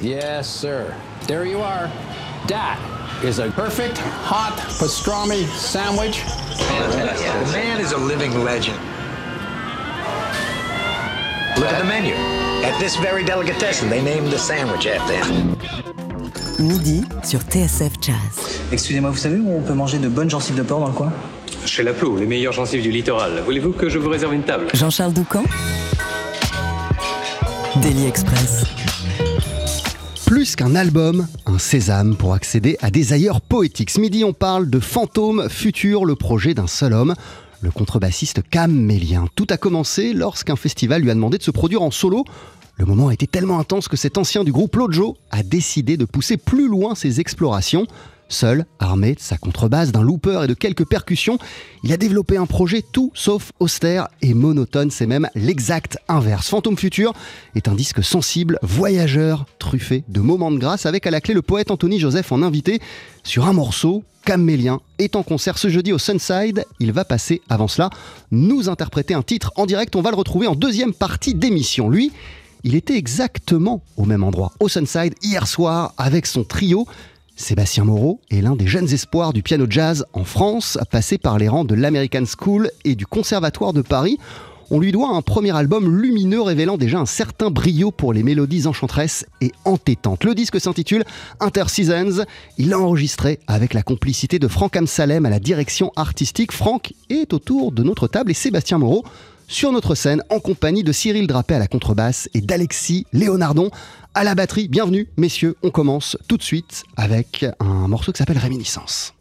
Yes, sir. There you are. That is a perfect hot pastrami sandwich. The man is a living legend. Look at the menu. At this very delicatessen, they named the sandwich after him. Midi sur TSF Jazz. Excusez-moi, vous savez où on peut manger de bonnes gencives de porc dans le coin? Chez La Plou, les meilleurs gencives du littoral. Voulez-vous que je vous réserve une table? Jean-Charles Doucan Daily Express. Plus qu'un album, un sésame pour accéder à des ailleurs poétiques. Ce midi, on parle de Fantôme Futur, le projet d'un seul homme, le contrebassiste Cam Mélien. Tout a commencé lorsqu'un festival lui a demandé de se produire en solo. Le moment a été tellement intense que cet ancien du groupe Lojo a décidé de pousser plus loin ses explorations. Seul, armé de sa contrebasse, d'un looper et de quelques percussions, il a développé un projet tout sauf austère et monotone. C'est même l'exact inverse. Fantôme Futur est un disque sensible, voyageur, truffé de moments de grâce, avec à la clé le poète Anthony Joseph en invité sur un morceau. Camélien est en concert ce jeudi au Sunside. Il va passer, avant cela, nous interpréter un titre en direct. On va le retrouver en deuxième partie d'émission. Lui, il était exactement au même endroit, au Sunside, hier soir, avec son trio. Sébastien Moreau est l'un des jeunes espoirs du piano jazz en France, passé par les rangs de l'American School et du Conservatoire de Paris. On lui doit un premier album lumineux révélant déjà un certain brio pour les mélodies enchanteresses et entêtantes. Le disque s'intitule Interseasons. Il l'a enregistré avec la complicité de Franck Amsalem à la direction artistique. Franck est autour de notre table et Sébastien Moreau sur notre scène en compagnie de Cyril Drapé à la contrebasse et d'Alexis Léonardon à la batterie. Bienvenue, messieurs. On commence tout de suite avec un morceau qui s'appelle Réminiscence.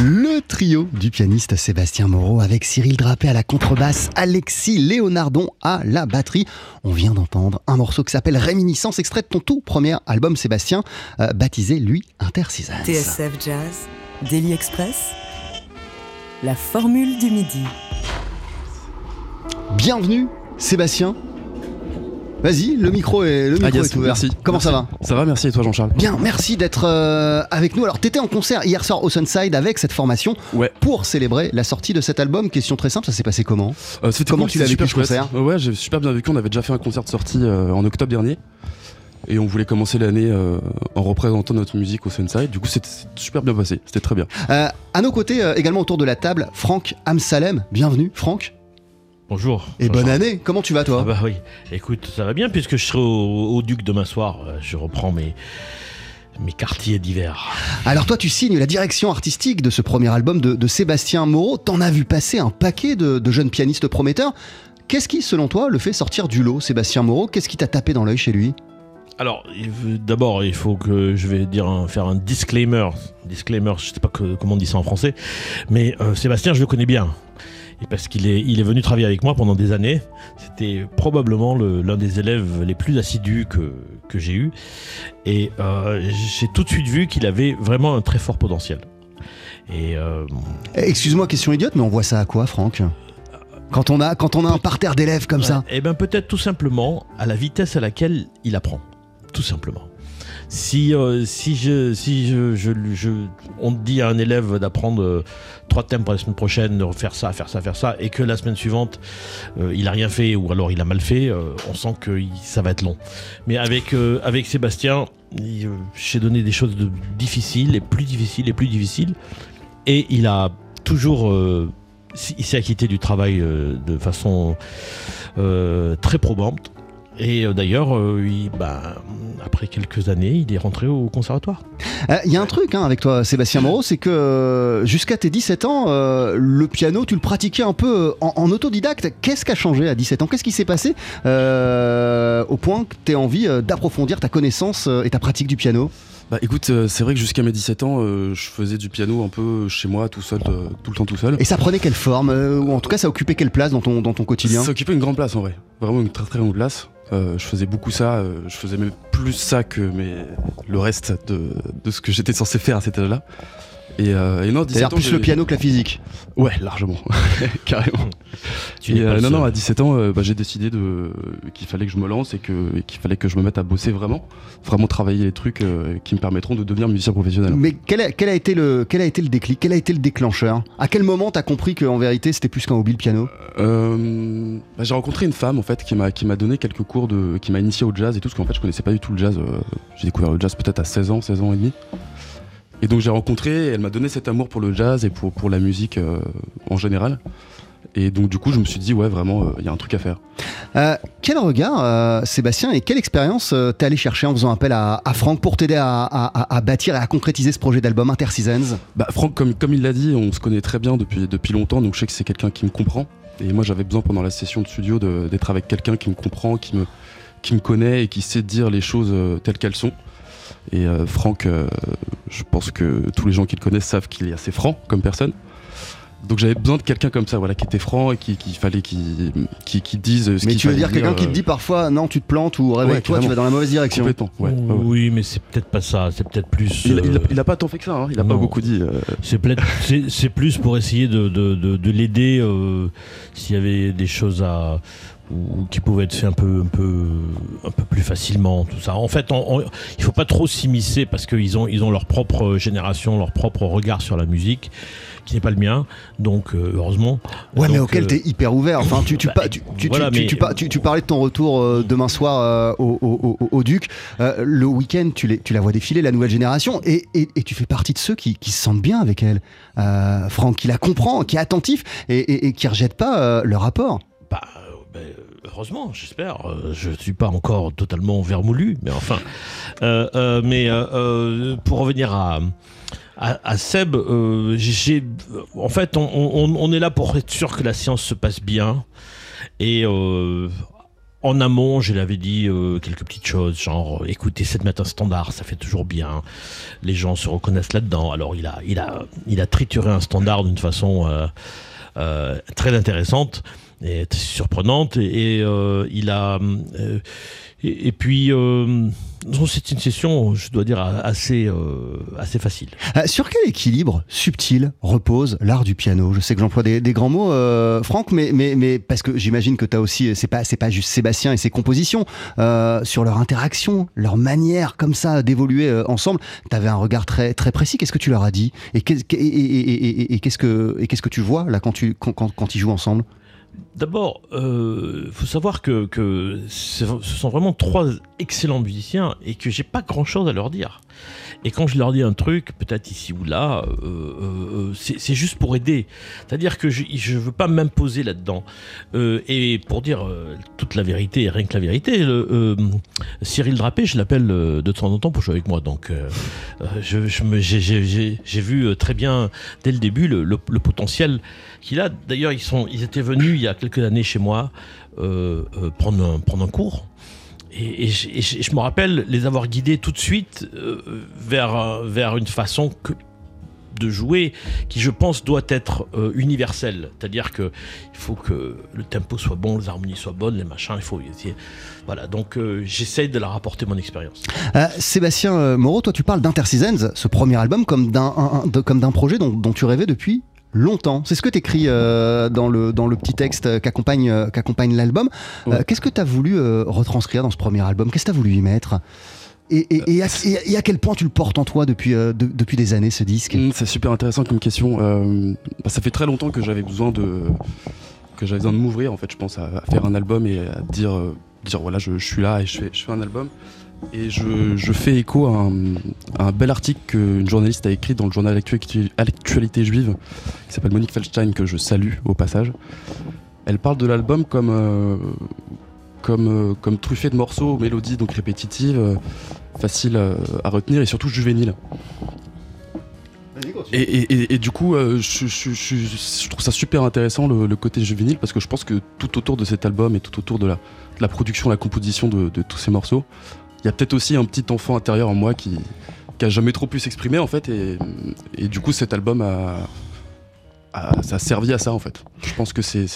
Le trio du pianiste Sébastien Moreau avec Cyril Drapé à la contrebasse, Alexis Léonardon à la batterie. On vient d'entendre un morceau qui s'appelle Réminiscence, extrait de ton tout premier album Sébastien, euh, baptisé lui Interseasons. TSF Jazz, Daily Express, la formule du midi. Bienvenue Sébastien. Vas-y, le micro est, le micro Ah, yes, est ouvert. merci. Comment ça va Ça va, merci et toi Jean-Charles? Bien, merci d'être euh, avec nous. Alors, t'étais en concert hier soir au Sunside avec cette formation Ouais. pour célébrer la sortie de cet album. Question très simple, ça s'est passé comment? Euh, c'était Comment cool, tu l'as vécu, ce concert Ouais, j'ai super bien vécu. On avait déjà fait un concert de sortie euh, en octobre dernier. Et on voulait commencer l'année euh, en représentant notre musique au Sunside. Du coup, c'était super bien passé. C'était très bien. À nos côtés, également autour de la table, Franck Amsalem. Bienvenue, Franck. Bonjour. Et Bonjour. bonne année. Comment tu vas, toi Ah bah oui, écoute, ça va bien puisque je serai au, au Duc demain soir. Euh, Je reprends mes, mes quartiers d'hiver. Alors, toi, tu signes la direction artistique de ce premier album de, de Sébastien Moreau. T'en as vu passer un paquet de, de jeunes pianistes prometteurs. Qu'est-ce qui, selon toi, le fait sortir du lot, Sébastien Moreau? Qu'est-ce qui t'a tapé dans l'œil chez lui? Alors, d'abord, il faut que je vais dire un- faire un disclaimer. Disclaimer, je sais pas que- comment on dit ça en français, mais euh, Sébastien, je le connais bien. Et parce qu'il est, il est venu travailler avec moi pendant des années. C'était probablement le- l'un des élèves les plus assidus que, que j'ai eu. Et euh, j'ai tout de suite vu qu'il avait vraiment un très fort potentiel. Et euh, Eh, Excuse-moi, question idiote, mais on voit ça à quoi, Franck? Quand on, a, quand on a un parterre d'élèves comme ça Eh bien, peut-être tout simplement à la vitesse à laquelle il apprend. Tout simplement. Si, euh, si, je, si je, je, je- on dit à un élève d'apprendre euh, trois thèmes pour la semaine prochaine, de faire ça, faire ça, faire ça, et que la semaine suivante, euh, il a rien fait ou alors il a mal fait, on sent que ça va être long. Mais avec, avec Sébastien, j'ai donné des choses difficiles, et plus difficiles, et plus difficiles. Et il a toujours. il s'est acquitté du travail de façon très probante. Et euh, d'ailleurs, euh, bah, après quelques années, il est rentré au conservatoire. Euh, Il y a un truc hein, avec toi, Sébastien Moreau, c'est que jusqu'à tes 17 ans, euh, le piano, tu le pratiquais un peu en, en autodidacte. Qu'est-ce qui a changé à 17 ans? Qu'est-ce qui s'est passé euh, au point que tu aies envie d'approfondir ta connaissance et ta pratique du piano? Bah écoute, euh, c'est vrai que jusqu'à mes 17 ans, euh, je faisais du piano un peu chez moi, tout seul, euh, tout le temps tout seul. Et ça prenait quelle forme euh, Ou en tout cas, ça occupait quelle place dans ton, dans ton quotidien? Ça occupait une grande place en vrai. Vraiment une très très grande place. Euh, je faisais beaucoup ça. euh, je faisais même plus ça que mes... le reste de, de ce que j'étais censé faire à cet âge-là. Et, euh, et non, 17 C'est-à-dire ans, plus le piano que la physique. Ouais, largement. Carrément. Tu Et, euh, non, non, à 17 ans, euh, bah, j'ai décidé de... qu'il fallait que je me lance et que- qu'il fallait que je me mette à bosser vraiment. Vraiment travailler les trucs euh, qui me permettront de devenir musicien professionnel. Mais quel a, quel a été le, quel a été le déclic? Quel a été le déclencheur? À quel moment t'as compris qu'en vérité, c'était plus qu'un hobby le piano? Euh, bah, j'ai rencontré une femme en fait qui m'a qui m'a donné quelques cours de qui m'a initié au jazz et tout parce qu'en fait je connaissais pas du tout le jazz. j'ai découvert le jazz peut-être à 16 ans, 16 ans et demi. Et donc j'ai rencontré, elle m'a donné cet amour pour le jazz et pour pour la musique euh, en général. Et donc du coup je me suis dit ouais vraiment euh, il y a un truc à faire. Euh, quel regard, Sébastien, et quelle expérience t'es allé chercher en faisant appel à, à Franck pour t'aider à, à- bâtir et à concrétiser ce projet d'album Interseasons? Bah Franck comme comme il l'a dit, on se connaît très bien depuis depuis longtemps donc je sais que c'est quelqu'un qui me comprend. Et moi j'avais besoin pendant la session de studio d'être avec quelqu'un qui me comprend, qui me qui me connaît et qui sait dire les choses telles qu'elles sont. Et euh, Franck, euh, je pense que tous les gens qui le connaissent savent qu'il est assez franc comme personne. Donc j'avais besoin de quelqu'un comme ça, voilà, qui était franc et qui, qu'il fallait qu'il qui, qui dise ce Mais qu'il tu veux dire quelqu'un qui te euh, dit parfois non, tu te plantes ou réveille-toi, tu vas dans la mauvaise direction complètement. ouais, ouais, ouais. Oui, mais c'est peut-être pas ça. C'est peut-être plus. Il, il a, euh, il a pas tant fait que ça, hein, il a pas non. beaucoup dit. euh, C'est plus pour essayer de, de, de, de l'aider euh, s'il y avait des choses à ou qui pouvaient être faites un peu un peu un peu plus facilement tout ça. En fait, on- on- il faut pas trop s'immiscer parce qu'ils ont ils ont leur propre génération, leur propre regard sur la musique qui n'est pas le mien. Donc euh, heureusement. Ouais, mais auquel euh, t'es hyper ouvert. Enfin, tu, tu, bah, tu, tu, voilà, tu- tu tu- tu parlais de ton retour euh, demain soir euh, au, au- au- au Duc. Le week-end, tu, les- tu la vois défiler, la nouvelle génération, et, et- et tu fais partie de ceux qui, qui se sentent bien avec elle. Franck, qui la comprend, qui est attentif et, et, qui rejette pas euh, le rapport. Bah, ben, heureusement, j'espère. Euh, je suis pas encore totalement vermoulu, mais enfin. Euh, euh, mais euh, euh, pour revenir à, Seb, euh, en fait, on, est là pour être sûr que la science se passe bien. Et euh, en amont, je l'avais dit euh, quelques petites choses, genre écoutez, c'est de mettre un standard, ça fait toujours bien. Les gens se reconnaissent là-dedans. Alors il a, il a, il a trituré un standard d'une façon euh, euh, très intéressante très surprenante. Et, euh, il a, euh, et, et puis euh, c'est une session, je dois dire, assez, assez facile. Sur quel équilibre subtil repose l'art du piano? Je sais que j'emploie des, grands mots, Franck, mais, mais, mais parce que j'imagine que tu as aussi, c'est pas, c'est pas juste Sébastien et ses compositions, sur leur interaction, leur manière comme ça d'évoluer ensemble. Tu avais un regard très, très précis. Qu'est-ce que tu leur as dit? Et qu'est-ce et, et, et, que, qu'est-ce que tu vois là quand, tu, quand, quand ils jouent ensemble? D'abord, il euh, faut savoir que, ce sont vraiment trois excellents musiciens et que j'ai pas grand chose à leur dire. Et quand je leur dis un truc, peut-être ici ou là, euh, euh, c'est juste pour aider. C'est-à-dire que je ne veux pas m'imposer là-dedans. Et pour dire toute la vérité, et rien que la vérité, Cyril Drapé, je l'appelle de temps en temps pour jouer avec moi. Donc, j'ai vu très bien dès le début le potentiel qu'il a. D'ailleurs, ils, ils étaient venus il y a quelques années chez moi prendre, un, prendre un cours. Et, je, me rappelle les avoir guidés tout de suite euh, vers, vers une façon de jouer qui, je pense, doit être euh, universelle. C'est-à-dire que il faut que le tempo soit bon, les harmonies soient bonnes, les machins, il faut. Voilà, donc euh, j'essaye de leur apporter mon expérience. Euh, Sébastien Moreau, toi, tu parles d'Interseasons, ce premier album, comme d'un projet dont tu rêvais depuis longtemps. C'est ce que tu écris euh, dans, le, dans le petit texte qu'accompagne euh, qu'accompagne l'album. Ouais. Euh, Qu'est-ce que tu as voulu retranscrire dans ce premier album? Qu'est-ce que tu as voulu y mettre? Et, et, et, à, et, à, quel point tu le portes en toi depuis, de, depuis des années ce disque? Mmh, C'est super intéressant comme question. Bah, ça fait très longtemps que j'avais besoin de que j'avais besoin de m'ouvrir en fait je pense à, à, faire un album et à dire dire voilà je, je suis là et je fais, je fais un album et je, je, fais écho à un, à un bel article qu'une journaliste a écrit dans le journal Actualité, Actualité Juive, qui s'appelle Monique Feldstein, que je salue au passage. Elle parle de l'album comme, euh, comme, euh, comme truffé de morceaux, mélodies donc répétitives, euh, faciles à retenir et surtout juvéniles. Et, et, et, du coup, euh, je, je, je, je, trouve ça super intéressant le, le, côté juvénile parce que je pense que tout autour de cet album et tout autour de la, de la production, la composition de, de tous ces morceaux, il y a peut-être aussi un petit enfant intérieur en moi qui, qui a jamais trop pu s'exprimer en fait et, du coup cet album a, ça a servi à ça en fait. Je pense que c'est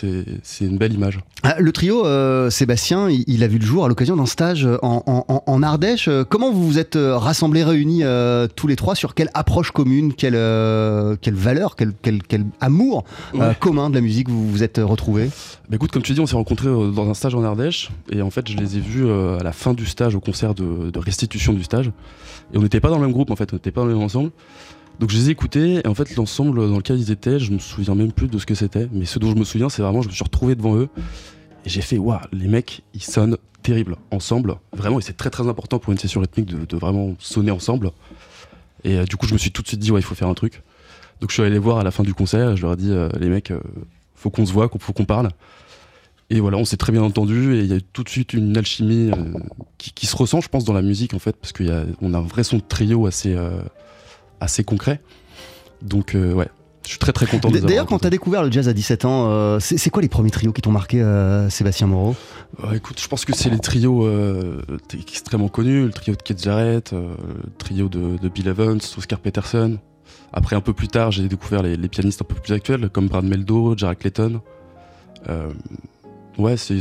une belle image. Ah, le trio euh, Sébastien, il, il, a vu le jour à l'occasion d'un stage en, en, en, Ardèche. Comment vous vous êtes euh, rassemblés, réunis euh, tous les trois? Sur quelle approche commune, quelle, euh, quelle valeur, quel, quel, quel amour ouais. Euh, commun de la musique vous vous êtes retrouvés? Bah écoute, comme tu dis, on s'est rencontrés dans un stage en Ardèche et en fait je les ai vus à la fin du stage, au concert de, de restitution du stage. Et on n'était pas dans le même groupe en fait, on n'était pas dans le même ensemble. Donc je les ai écoutés et en fait l'ensemble dans lequel ils étaient, je me souviens même plus de ce que c'était, mais ce dont je me souviens c'est vraiment je me suis retrouvé devant eux et j'ai fait waouh les mecs ils sonnent terribles ensemble vraiment et c'est très très important pour une session rythmique de, vraiment sonner ensemble. Et euh, du coup je me suis tout de suite dit ouais il faut faire un truc. Donc je suis allé les voir à la fin du concert et je leur ai dit euh, les mecs euh, faut qu'on se voit faut qu'on parle. Et voilà on s'est très bien entendu et il y a eu tout de suite une alchimie qui, se ressent je pense dans la musique en fait parce qu'on a, a un vrai son de trio assez assez concret. Donc euh, ouais, je suis très très content. D'ailleurs, quand tu as découvert le jazz à 17 ans, euh, c'est quoi les premiers trios qui t'ont marqué, euh, Sébastien Moreau? Euh, Écoute, je pense que c'est les trios extrêmement connus, le trio de Keith Jarrett, le trio de, de, Bill Evans, Oscar Peterson. Après, un peu plus tard, j'ai découvert les, les, pianistes un peu plus actuels, comme Brad Meldo, Jarrett Clayton. ouais, c'est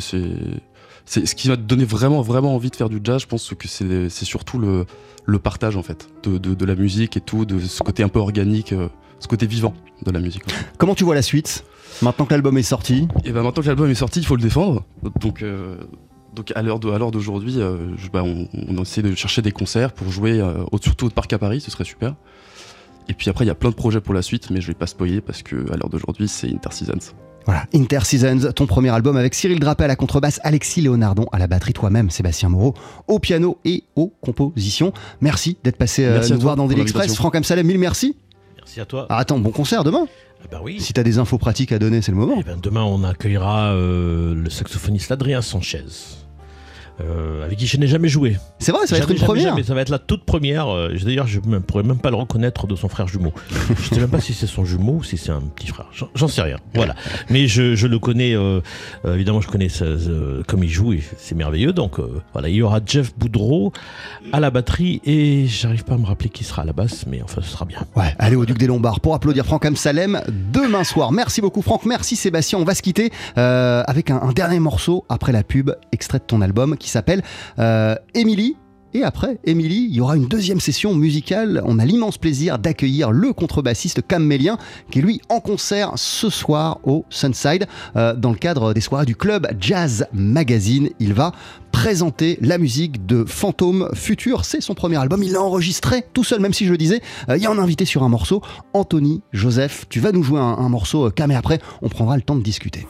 c'est ce qui m'a donné vraiment vraiment envie de faire du jazz je pense que c'est surtout le, le partage en fait de, de, de, la musique et tout de ce côté un peu organique euh, ce côté vivant de la musique en fait. comment tu vois la suite maintenant que l'album est sorti? Et ben maintenant que l'album est sorti il faut le défendre. Donc euh, donc à l'heure d'aujourd'hui euh, bah, on, on, essaie de chercher des concerts pour jouer euh, surtout au parc à Paris ce serait super. Et puis après il y a plein de projets pour la suite mais je vais pas spoiler parce que à l'heure d'aujourd'hui c'est Interseasons voilà, Interseasons, ton premier album avec Cyril Drapé à la contrebasse, Alexis Léonardon à la batterie, toi-même Sébastien Moreau au piano et aux compositions. Merci d'être passé euh, nous voir dans Daily Express. Franck Amsalem, mille merci. Merci à toi. Ah, attends, bon concert demain eh ben oui. Si tu as des infos pratiques à donner, c'est le moment. Eh ben demain, on accueillera euh, le saxophoniste Adrien Sanchez. Euh, avec qui je n'ai jamais joué. C'est vrai, ça va être une jamais, première. jamais. Ça va être la toute première. euh, D'ailleurs, je ne pourrais même pas le reconnaître de son frère jumeau. je ne sais même pas si c'est son jumeau ou si c'est un petit frère. J'en- sais rien. Voilà. Mais je, je le connais, euh, évidemment, je connais ça, euh, comme il joue et c'est merveilleux. Donc voilà, il y aura Jeff Boudreau à la batterie et j'arrive pas à me rappeler qui sera à la basse, mais enfin, ce sera bien. Ouais, allez au Duc des Lombards pour applaudir Franck Amsalem demain soir. Merci beaucoup Franck, merci Sébastien. On va se quitter avec un, un dernier morceau après la pub, extrait de ton album qui s'appelle euh, Émilie. Et après, Émilie, il y aura une deuxième session musicale. On a l'immense plaisir d'accueillir le contrebassiste Cam Mélien, qui est lui en concert ce soir au Sunside, euh, dans le cadre des soirées du club Jazz Magazine. Il va présenter la musique de Fantôme Futur. C'est son premier album. Il l'a enregistré tout seul, même si je le disais. Euh, il y en a invité sur un morceau. Anthony Joseph, tu vas nous jouer un, un morceau, euh, Cam, et après, on prendra le temps de discuter.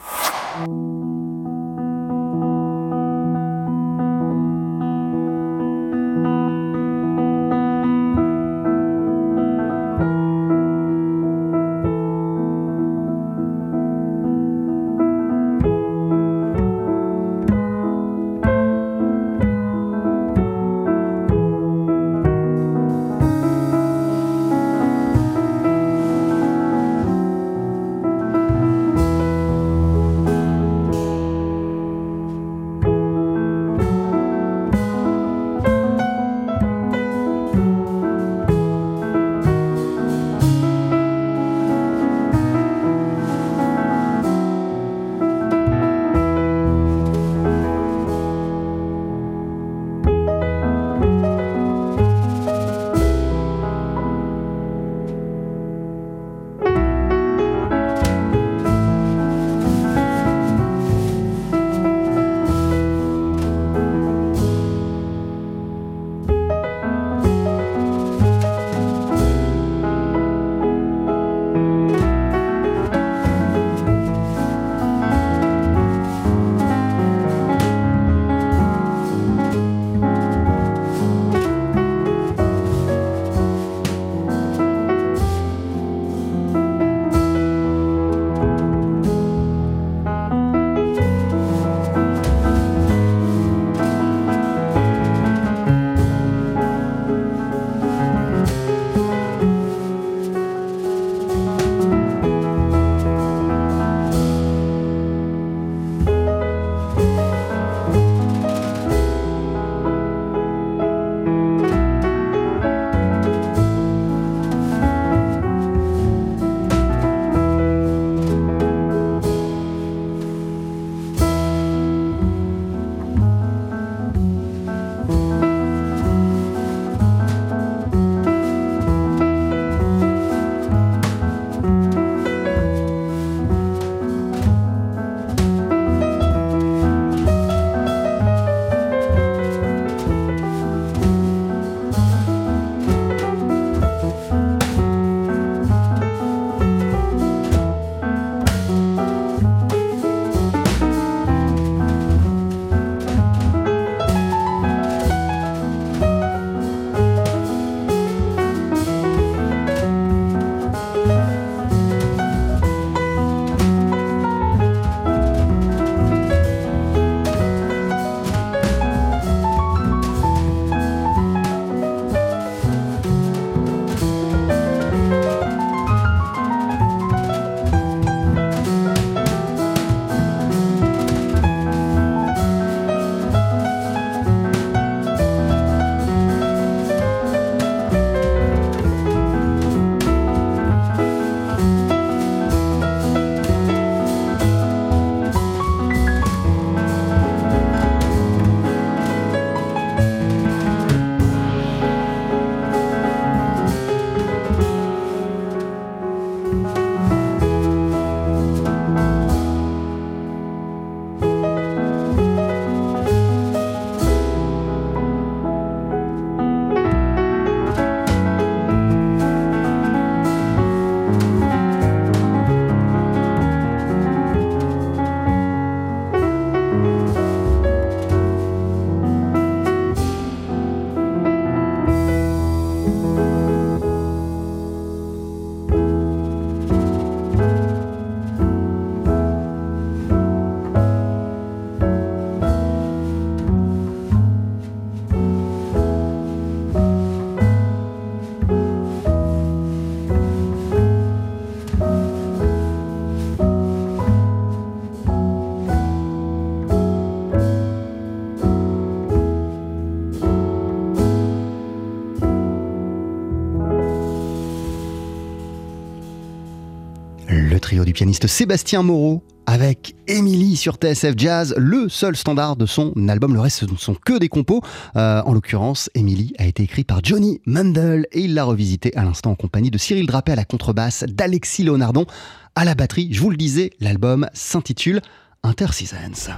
Du pianiste Sébastien Moreau avec Émilie sur TSF Jazz, le seul standard de son album. Le reste, ce ne sont que des compos. Euh, en l'occurrence, Émilie a été écrit par Johnny Mundell et il l'a revisité à l'instant en compagnie de Cyril Drapé à la contrebasse, d'Alexis Leonardon à la batterie. Je vous le disais, l'album s'intitule Interseasons.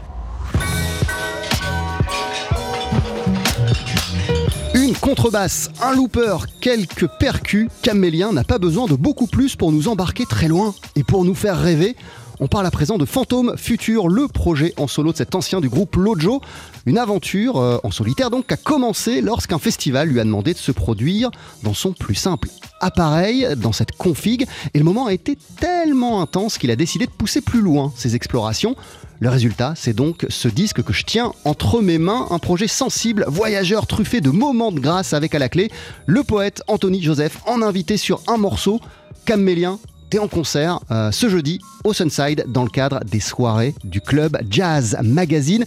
Contrebasse, un looper, quelques percus, Camélien n'a pas besoin de beaucoup plus pour nous embarquer très loin et pour nous faire rêver. On parle à présent de Fantôme Futur, le projet en solo de cet ancien du groupe Lojo. Une aventure euh, en solitaire donc a commencé lorsqu'un festival lui a demandé de se produire dans son plus simple appareil, dans cette config. Et le moment a été tellement intense qu'il a décidé de pousser plus loin ses explorations. Le résultat, c'est donc ce disque que je tiens entre mes mains, un projet sensible, voyageur truffé de moments de grâce avec à la clé le poète Anthony Joseph en invité sur un morceau, Camélien, t'es en concert euh, ce jeudi au Sunside dans le cadre des soirées du club Jazz Magazine.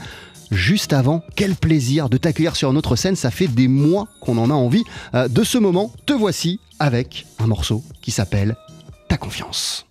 Juste avant, quel plaisir de t'accueillir sur notre scène, ça fait des mois qu'on en a envie. Euh, de ce moment, te voici avec un morceau qui s'appelle Ta confiance.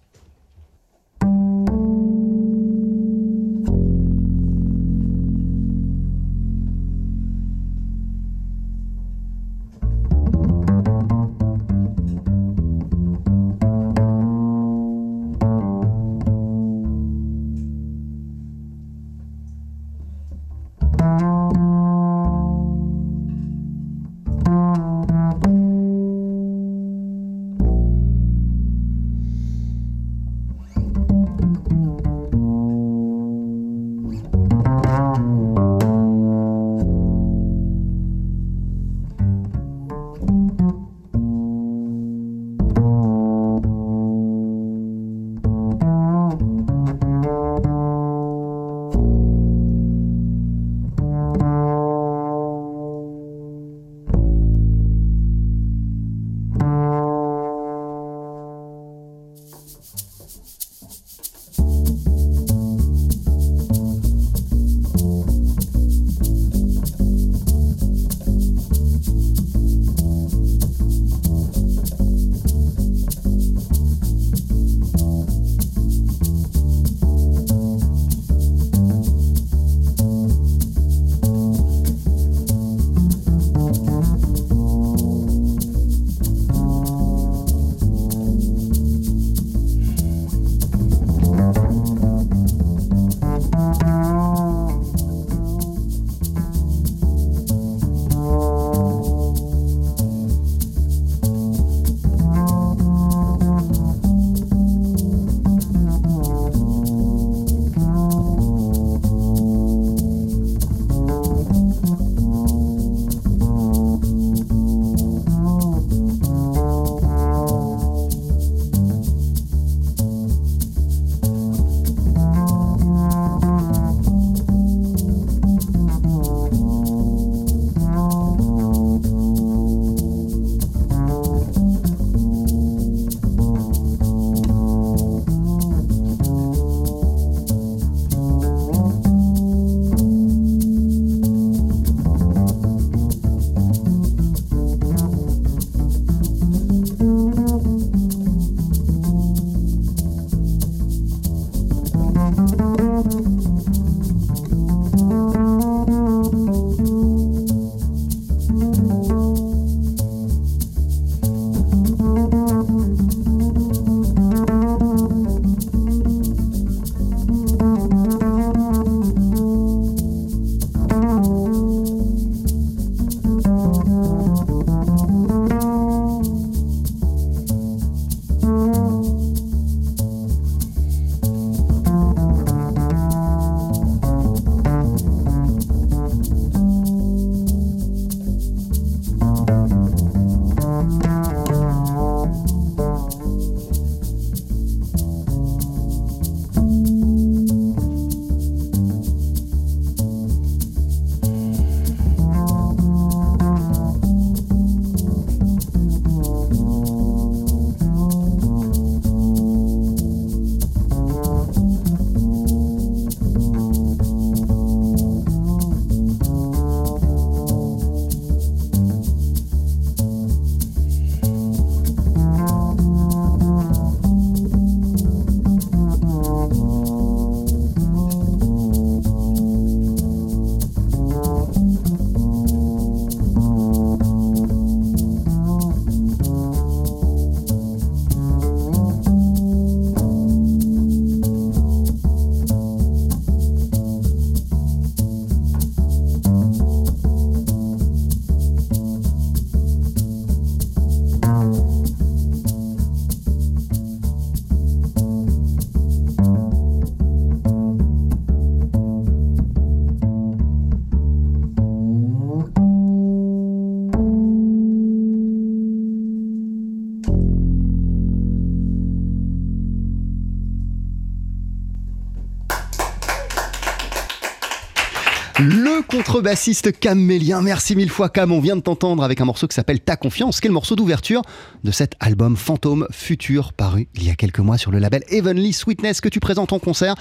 Le contrebassiste Cam Mélien. Merci mille fois Cam. On vient de t'entendre avec un morceau qui s'appelle Ta confiance, qui est le morceau d'ouverture de cet album Fantôme Futur paru il y a quelques mois sur le label Heavenly Sweetness que tu présentes en concert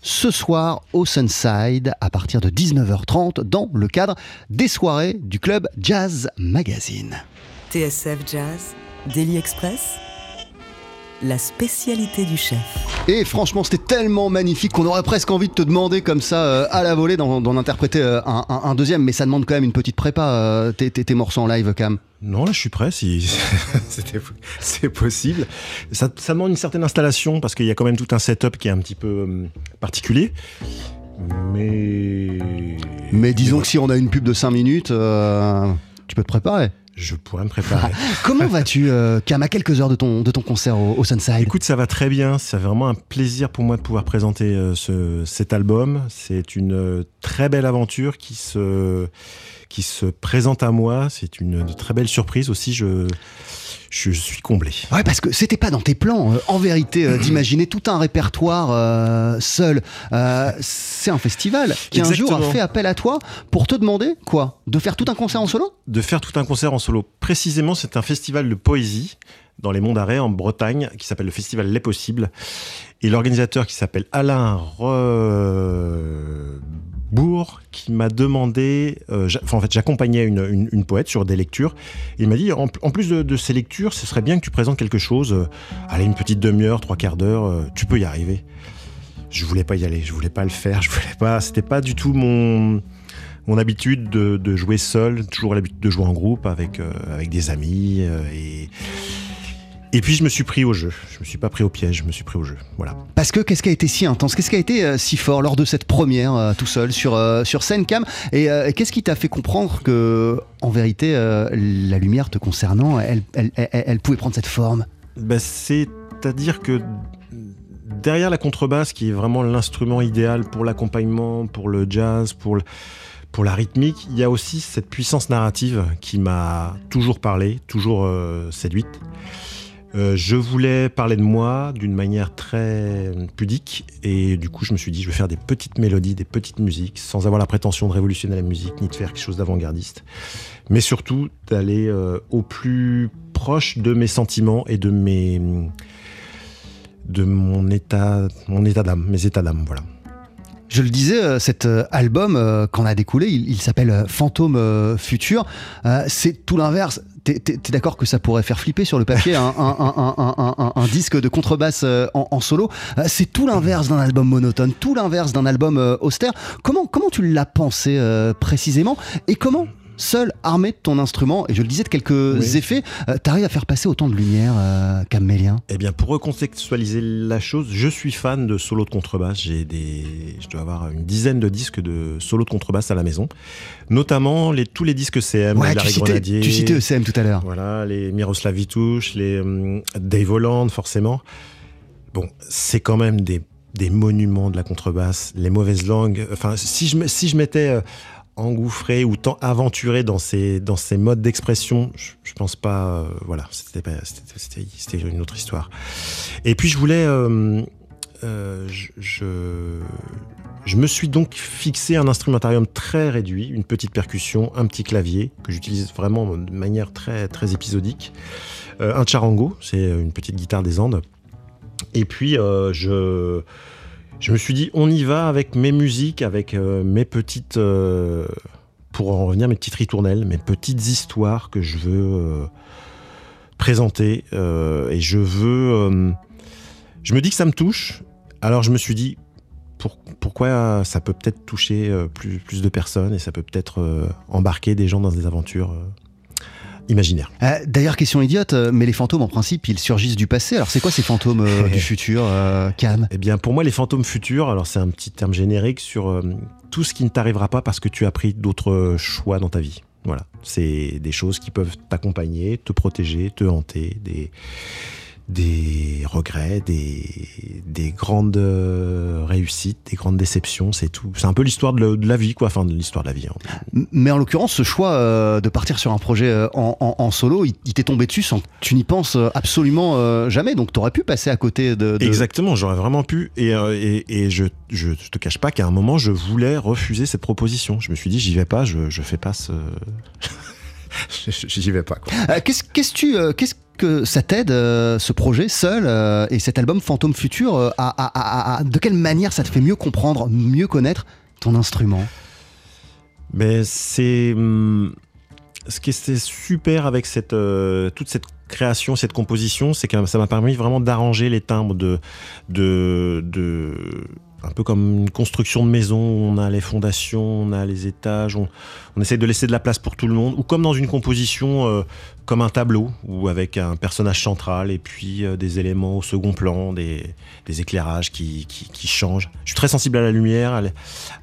ce soir au Sunside à partir de 19h30 dans le cadre des soirées du club Jazz Magazine. TSF Jazz, Daily Express, la spécialité du chef. Et franchement, c'était tellement magnifique qu'on aurait presque envie de te demander comme ça euh, à la volée d'en, interpréter euh, un, un- un deuxième, mais ça demande quand même une petite prépa, euh, tes, tes- tes morceaux en live, Cam. Non, là, je suis prêt, si c'est possible. Ça, ça demande une certaine installation parce qu'il y a quand même tout un setup qui est un petit peu particulier. Mais. Mais disons que si on a une pub de 5 minutes, euh, tu peux te préparer. Je pourrais me préparer. Comment vas-tu, euh, Cam, à quelques heures de ton, de ton concert au, au Sunside Écoute, ça va très bien. C'est vraiment un plaisir pour moi de pouvoir présenter euh, ce, cet album. C'est une euh, très belle aventure qui se, qui se présente à moi. C'est une très belle surprise aussi. Je, je suis comblé. Ouais, parce que c'était pas dans tes plans, euh, en vérité, euh, d'imaginer tout un répertoire euh, seul. C'est un festival qui un jour a fait appel à toi pour te demander quoi De faire tout un concert en solo? De faire tout un concert en solo. Précisément, c'est un festival de poésie dans les Monts d'Arrée, en Bretagne, qui s'appelle le festival Les Possibles. Et l'organisateur qui s'appelle Alain Rebourg, qui m'a demandé, euh, en fait, j'accompagnais une, poète sur des lectures. Il m'a dit, en, plus de, ces lectures, ce serait bien que tu présentes quelque chose, euh, allez, une petite demi-heure, trois quarts d'heure, euh, tu peux y arriver. Je voulais pas y aller, je voulais pas le faire, je voulais pas, c'était pas du tout mon, mon habitude de, de jouer seul, toujours l'habitude de jouer en groupe avec, euh, avec des amis. et, et puis je me suis pris au jeu. Je me suis pas pris au piège, je me suis pris au jeu. Voilà. Parce que qu'est-ce qui a été si intense? Qu'est-ce qui a été euh, si fort lors de cette première euh, tout seul sur, euh, sur scène, Cam Et euh, qu'est-ce qui t'a fait comprendre que, en vérité, euh, la lumière te concernant, elle, elle, elle- elle pouvait prendre cette forme? Ben, C'est-à-dire que derrière la contrebasse, qui est vraiment l'instrument idéal pour l'accompagnement, pour le jazz, pour, le- pour la rythmique, il y a aussi cette puissance narrative qui m'a toujours parlé, toujours euh, séduite. Euh, je voulais parler de moi d'une manière très pudique et du coup je me suis dit je vais faire des petites mélodies, des petites musiques sans avoir la prétention de révolutionner la musique ni de faire quelque chose d'avant-gardiste mais surtout d'aller euh, au plus proche de mes sentiments et de mes de mon état mon état d'âme, mes états d'âme voilà. Je le disais, euh, cet album, euh, quand on a découlé, il, s'appelle Fantôme Futur. C'est tout l'inverse. T'es d'accord que ça pourrait faire flipper sur le papier un, disque de contrebasse euh, en, solo Euh, C'est tout l'inverse d'un album monotone, tout l'inverse d'un album euh, austère. Comment, comment tu l'as pensé précisément? Et comment Seul, armé de ton instrument, et je le disais de quelques Oui. effets, euh, t'arrives à faire passer autant de lumière, euh, Camélien Eh bien, pour recontextualiser la chose, je suis fan de solo de contrebasse. J'ai des, je dois avoir une dizaine de disques de solo de contrebasse à la maison, notamment les, tous les disques CM, Ouais, tu citais, Grenadier, tu citais ECM tout à l'heure. voilà, les Miroslav Vitouche, les hum, Dave Holland, forcément. Bon, c'est quand même des, des monuments de la contrebasse, les mauvaises langues. Enfin, si je, si je m'étais euh, engouffré ou tant aventuré dans ces, dans modes d'expression, je, je pense pas. euh, voilà, c'était c'était- c'était une autre histoire. Et puis je voulais. euh, euh, je, je, je me suis donc fixé un instrumentarium très réduit, une petite percussion, un petit clavier que j'utilise vraiment de manière très, très épisodique, un charango, c'est une petite guitare des Andes. Et puis je, je me suis dit, on y va avec mes musiques, avec euh, mes petites, euh, pour en revenir, mes petites ritournelles, mes petites histoires que je veux euh, présenter. et je veux. je me dis que ça me touche. Alors je me suis dit, pour- pourquoi ça peut peut-être toucher plus, plus de personnes et ça peut peut-être embarquer des gens dans des aventures imaginaires. Euh, D'ailleurs, question idiote, euh, mais les fantômes, en principe, ils surgissent du passé. Alors, c'est quoi ces fantômes euh, du futur, euh, Cam Eh bien, pour moi, les fantômes futurs, alors c'est un petit terme générique sur tout ce qui ne t'arrivera pas parce que tu as pris d'autres choix dans ta vie. Voilà, c'est des choses qui peuvent t'accompagner, te protéger, te hanter, des, des regrets, des, des des grandes euh, réussites, des grandes déceptions, c'est tout. C'est un peu l'histoire de, la vie, quoi, enfin de l'histoire de la vie. hein. Mais en l'occurrence, ce choix euh, de partir sur un projet euh, en, en- en solo, il, il t'est tombé dessus sans que tu n'y penses absolument jamais. Donc, t'aurais pu passer à côté de. de- Exactement, j'aurais vraiment pu. Et, et, et je, je te cache pas qu'à un moment, je voulais refuser cette proposition. Je me suis dit, j'y vais pas, je, je fais pas ce. j'y vais pas, quoi. Euh, qu'est-ce, qu'est-ce, tu, euh, qu'est-ce que ça t'aide, euh, ce projet seul euh, et cet album Fantôme Futur euh, à, à- à- à- De quelle manière ça te fait mieux comprendre, mieux connaître ton instrument? Mais c'est. hum, Ce qui était super avec cette, euh, toute cette création, cette composition, c'est que ça m'a permis vraiment d'arranger les timbres de, de, de. Un peu comme une construction de maison, on a les fondations, on a les étages, on, on essaie de laisser de la place pour tout le monde, ou comme dans une composition, euh, comme un tableau, ou avec un personnage central et puis euh, des éléments au second plan, des, éclairages qui, changent. Je suis très sensible à la lumière,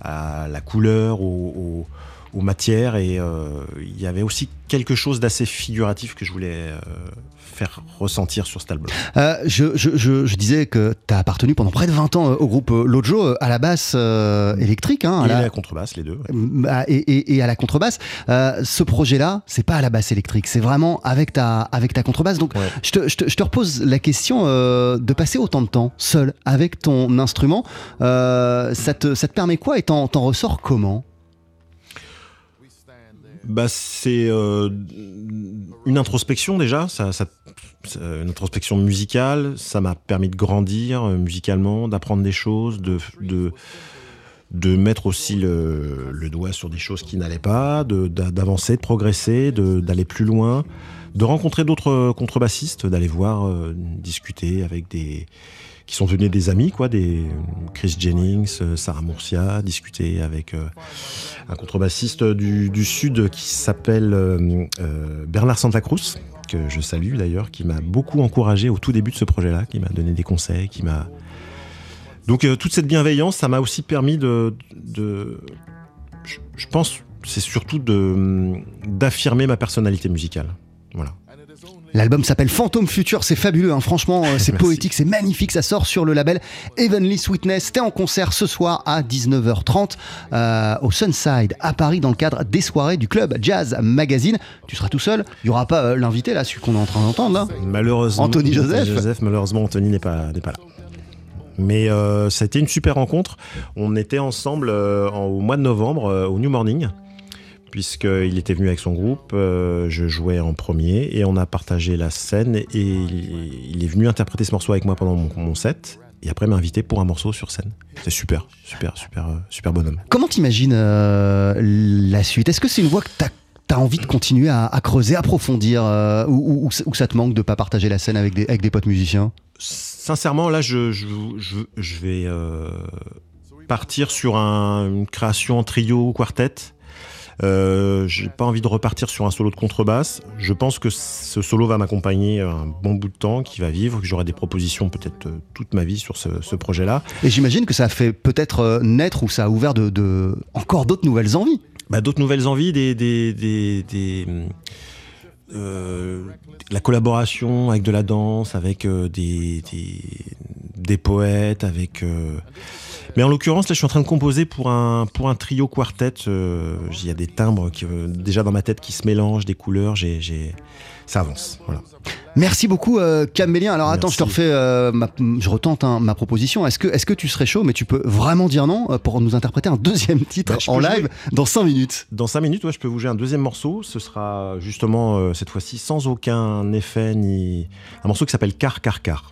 à la, couleur, au- aux matières et euh, il y avait aussi quelque chose d'assez figuratif que je voulais euh, faire ressentir sur cet album. Euh, je, je- je- je disais que tu as appartenu pendant près de 20 ans au groupe Lojo, à la basse euh, électrique, hein, à Et la- la contrebasse, les deux. ouais. Bah, et, et- et à la contrebasse. Euh, ce projet-là, c'est pas à la basse électrique, c'est vraiment avec ta, avec ta contrebasse. Donc, Ouais. je, te, je te- je te repose la question de passer autant de temps seul avec ton instrument. ça, te, ça te permet quoi et t'en, t'en ressors comment? Bah, c'est euh, une introspection déjà, ça, ça- une introspection musicale. Ça m'a permis de grandir euh, musicalement, d'apprendre des choses, de, de, de mettre aussi le, le doigt sur des choses qui n'allaient pas, d'avancer, de progresser, de- d'aller plus loin, de rencontrer d'autres contrebassistes, d'aller voir, euh, discuter avec des qui sont devenus des amis, quoi, des Chris Jennings, euh, Sarah Mourcia, discuter avec euh, un contrebassiste du, sud qui s'appelle euh, Bernard Santa Cruz, que je salue d'ailleurs, qui m'a beaucoup encouragé au tout début de ce projet-là, qui m'a donné des conseils, qui m'a. Donc toute cette bienveillance, ça m'a aussi permis de, je, je pense, c'est surtout d'affirmer ma personnalité musicale. Voilà. L'album s'appelle Fantôme Futur, c'est fabuleux, hein. franchement, euh, c'est poétique, c'est magnifique, ça sort sur le label Heavenly Sweetness. T'es en concert ce soir à 19h30 euh, au Sunside à Paris dans le cadre des soirées du club Jazz Magazine. Tu seras tout seul, il y aura pas euh, l'invité là, celui qu'on est en train d'entendre là. Malheureusement, Anthony Joseph. malheureusement, Anthony n'est pas, là. Mais euh, ça a été une super rencontre. On était ensemble euh, en- au mois de novembre euh, au New Morning, puisqu'il était venu avec son groupe. euh, je jouais en premier et on a partagé la scène. Et il, il est venu interpréter ce morceau avec moi pendant mon, mon set. Et après m'a invité pour un morceau sur scène. C'est super, super, super, euh, super bonhomme. Comment t'imagines euh, la suite? Est-ce que c'est une voie que t'as as envie de continuer à, à creuser, approfondir, euh, ou, ou- ou ça te manque de pas partager la scène avec des, avec des potes musiciens? Sincèrement, là, je, je, je, je vais euh, partir sur un- une création en trio ou quartet. Euh, J'ai pas envie de repartir sur un solo de contrebasse. Je pense que ce solo va m'accompagner un bon bout de temps, qui va vivre, que j'aurai des propositions peut-être euh, toute ma vie sur ce, ce projet-là. Et j'imagine que ça a fait peut-être euh, naître ou ça a ouvert de, de- encore d'autres nouvelles envies. Bah, D'autres nouvelles envies, des, des, des, des, euh, la collaboration avec de la danse, avec euh, des, des poètes, avec. Mais en l'occurrence, là, je suis en train de composer pour un, pour un trio quartet. euh, Il y a des timbres qui, euh, déjà dans ma tête qui se mélangent, des couleurs. J'ai, j'ai... Ça avance. Voilà. Merci beaucoup, euh, Camélien. Alors attends, je te refais, euh, ma- je retente hein, ma proposition. Est-ce que, est-ce que tu serais chaud, mais tu peux vraiment dire non pour nous interpréter un deuxième titre Bah, je en live jouer. dans 5 minutes? Dans 5 minutes, ouais, je peux vous jouer un deuxième morceau. Ce sera justement, cette fois-ci, sans aucun effet, ni. Un morceau qui s'appelle Car, Car, Car.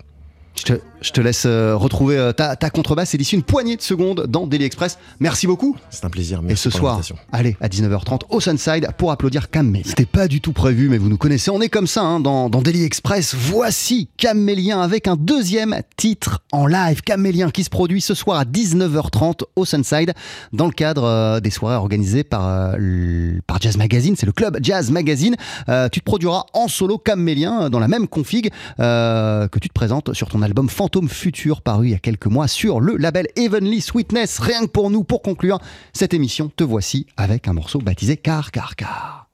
Je te, je te laisse euh, retrouver euh, ta, ta contrebasse. C'est d'ici une poignée de secondes dans Daily Express. Merci beaucoup. C'est un plaisir. Et Merci ce pour soir, allez, à 19h30 au Sunside pour applaudir Camélien. C'était pas du tout prévu, mais vous nous connaissez, on est comme ça hein, dans, dans Daily Express. Voici Camélien avec un deuxième titre en live. Camélien qui se produit ce soir à 19h30 au Sunside dans le cadre euh, des soirées organisées par, par Jazz Magazine. C'est le club Jazz Magazine. Tu te produiras en solo Camélien dans la même config que tu te présentes sur ton album Fantôme Futur paru il y a quelques mois sur le label Heavenly Sweetness. Rien que pour nous, pour conclure cette émission, te voici avec un morceau baptisé Car Car Car.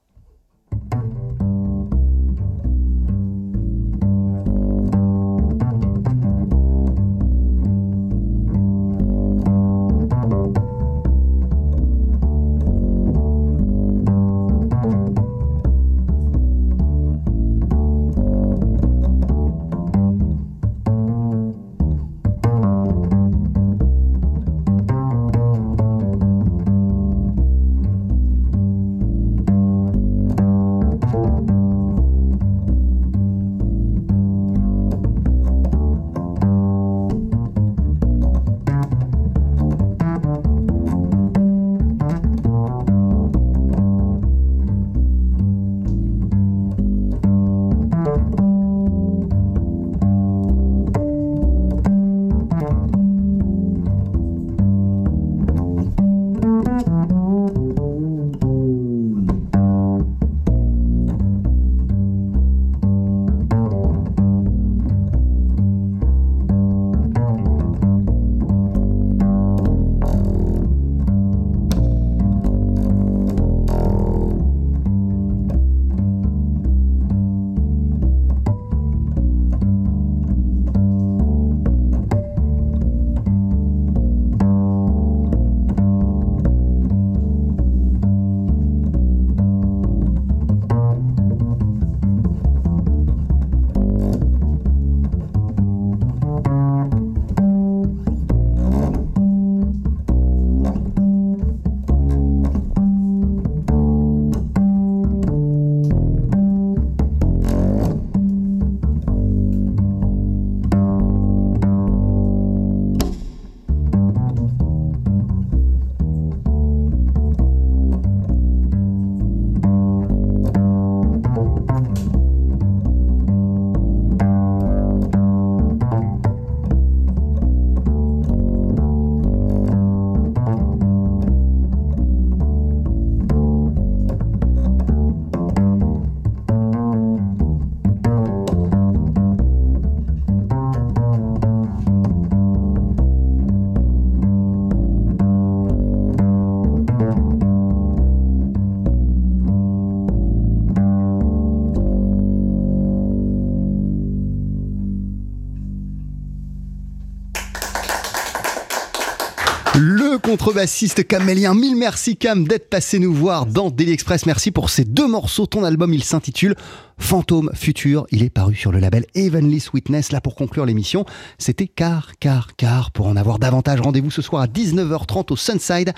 Contrebassiste Camélien, mille merci Cam d'être passé nous voir dans Daily Express. Merci pour ces deux morceaux. Ton album, il s'intitule Fantôme Futur. Il est paru sur le label Heavenly Witness. Là, pour conclure l'émission, c'était car, car, car. Pour en avoir davantage, rendez-vous ce soir à 19h30 au Sunside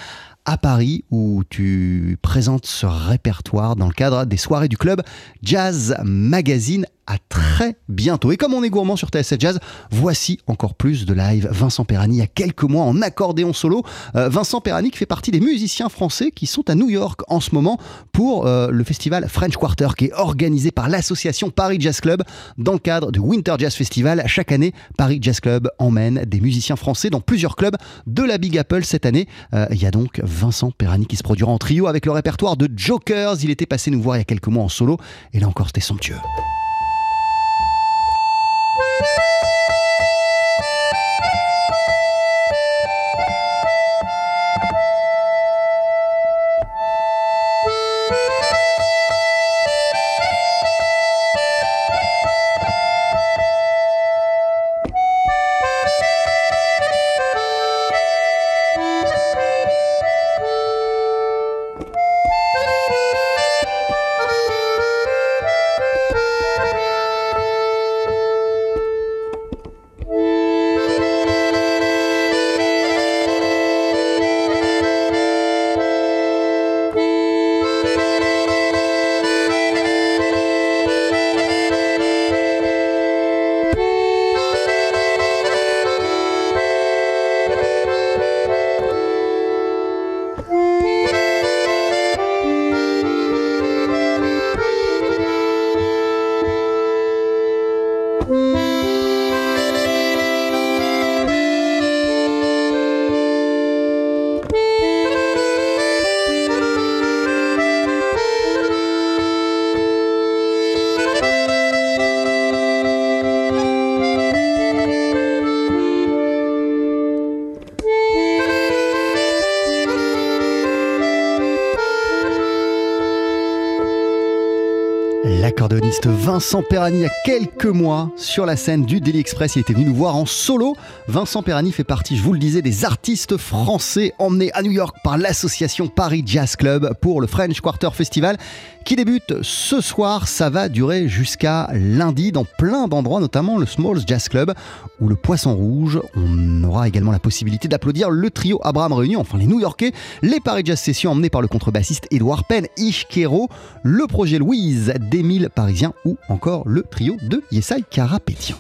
à Paris où tu présentes ce répertoire dans le cadre des soirées du club Jazz Magazine. À très bientôt. Et comme on est gourmand sur TSF Jazz, voici encore plus de live. Vincent Perani, il y a quelques mois en accordéon solo. Euh, Vincent Perani qui fait partie des musiciens français qui sont à New York en ce moment pour euh, le festival French Quarter qui est organisé par l'association Paris Jazz Club dans le cadre du Winter Jazz Festival. Chaque année, Paris Jazz Club emmène des musiciens français dans plusieurs clubs de la Big Apple cette année. Euh, il y a donc Vincent Perani qui se produira en trio avec le répertoire de Jokers. Il était passé nous voir il y a quelques mois en solo et là encore c'était somptueux. Vincent Perani, a quelques mois, sur la scène du Daily Express, il était venu nous voir en solo. Vincent Perani fait partie, je vous le disais, des artistes français emmenés à New York par l'association Paris Jazz Club pour le French Quarter Festival qui débute ce soir. Ça va durer jusqu'à lundi dans plein d'endroits, notamment le Smalls Jazz Club ou le Poisson Rouge. On aura également la possibilité d'applaudir le trio Abraham Réunion, enfin les New Yorkais, les Paris Jazz Sessions emmenés par le contrebassiste Edouard Penn, Ishkero, le projet Louise d'Émile Parisien ou encore le trio de Yesai Karapétian.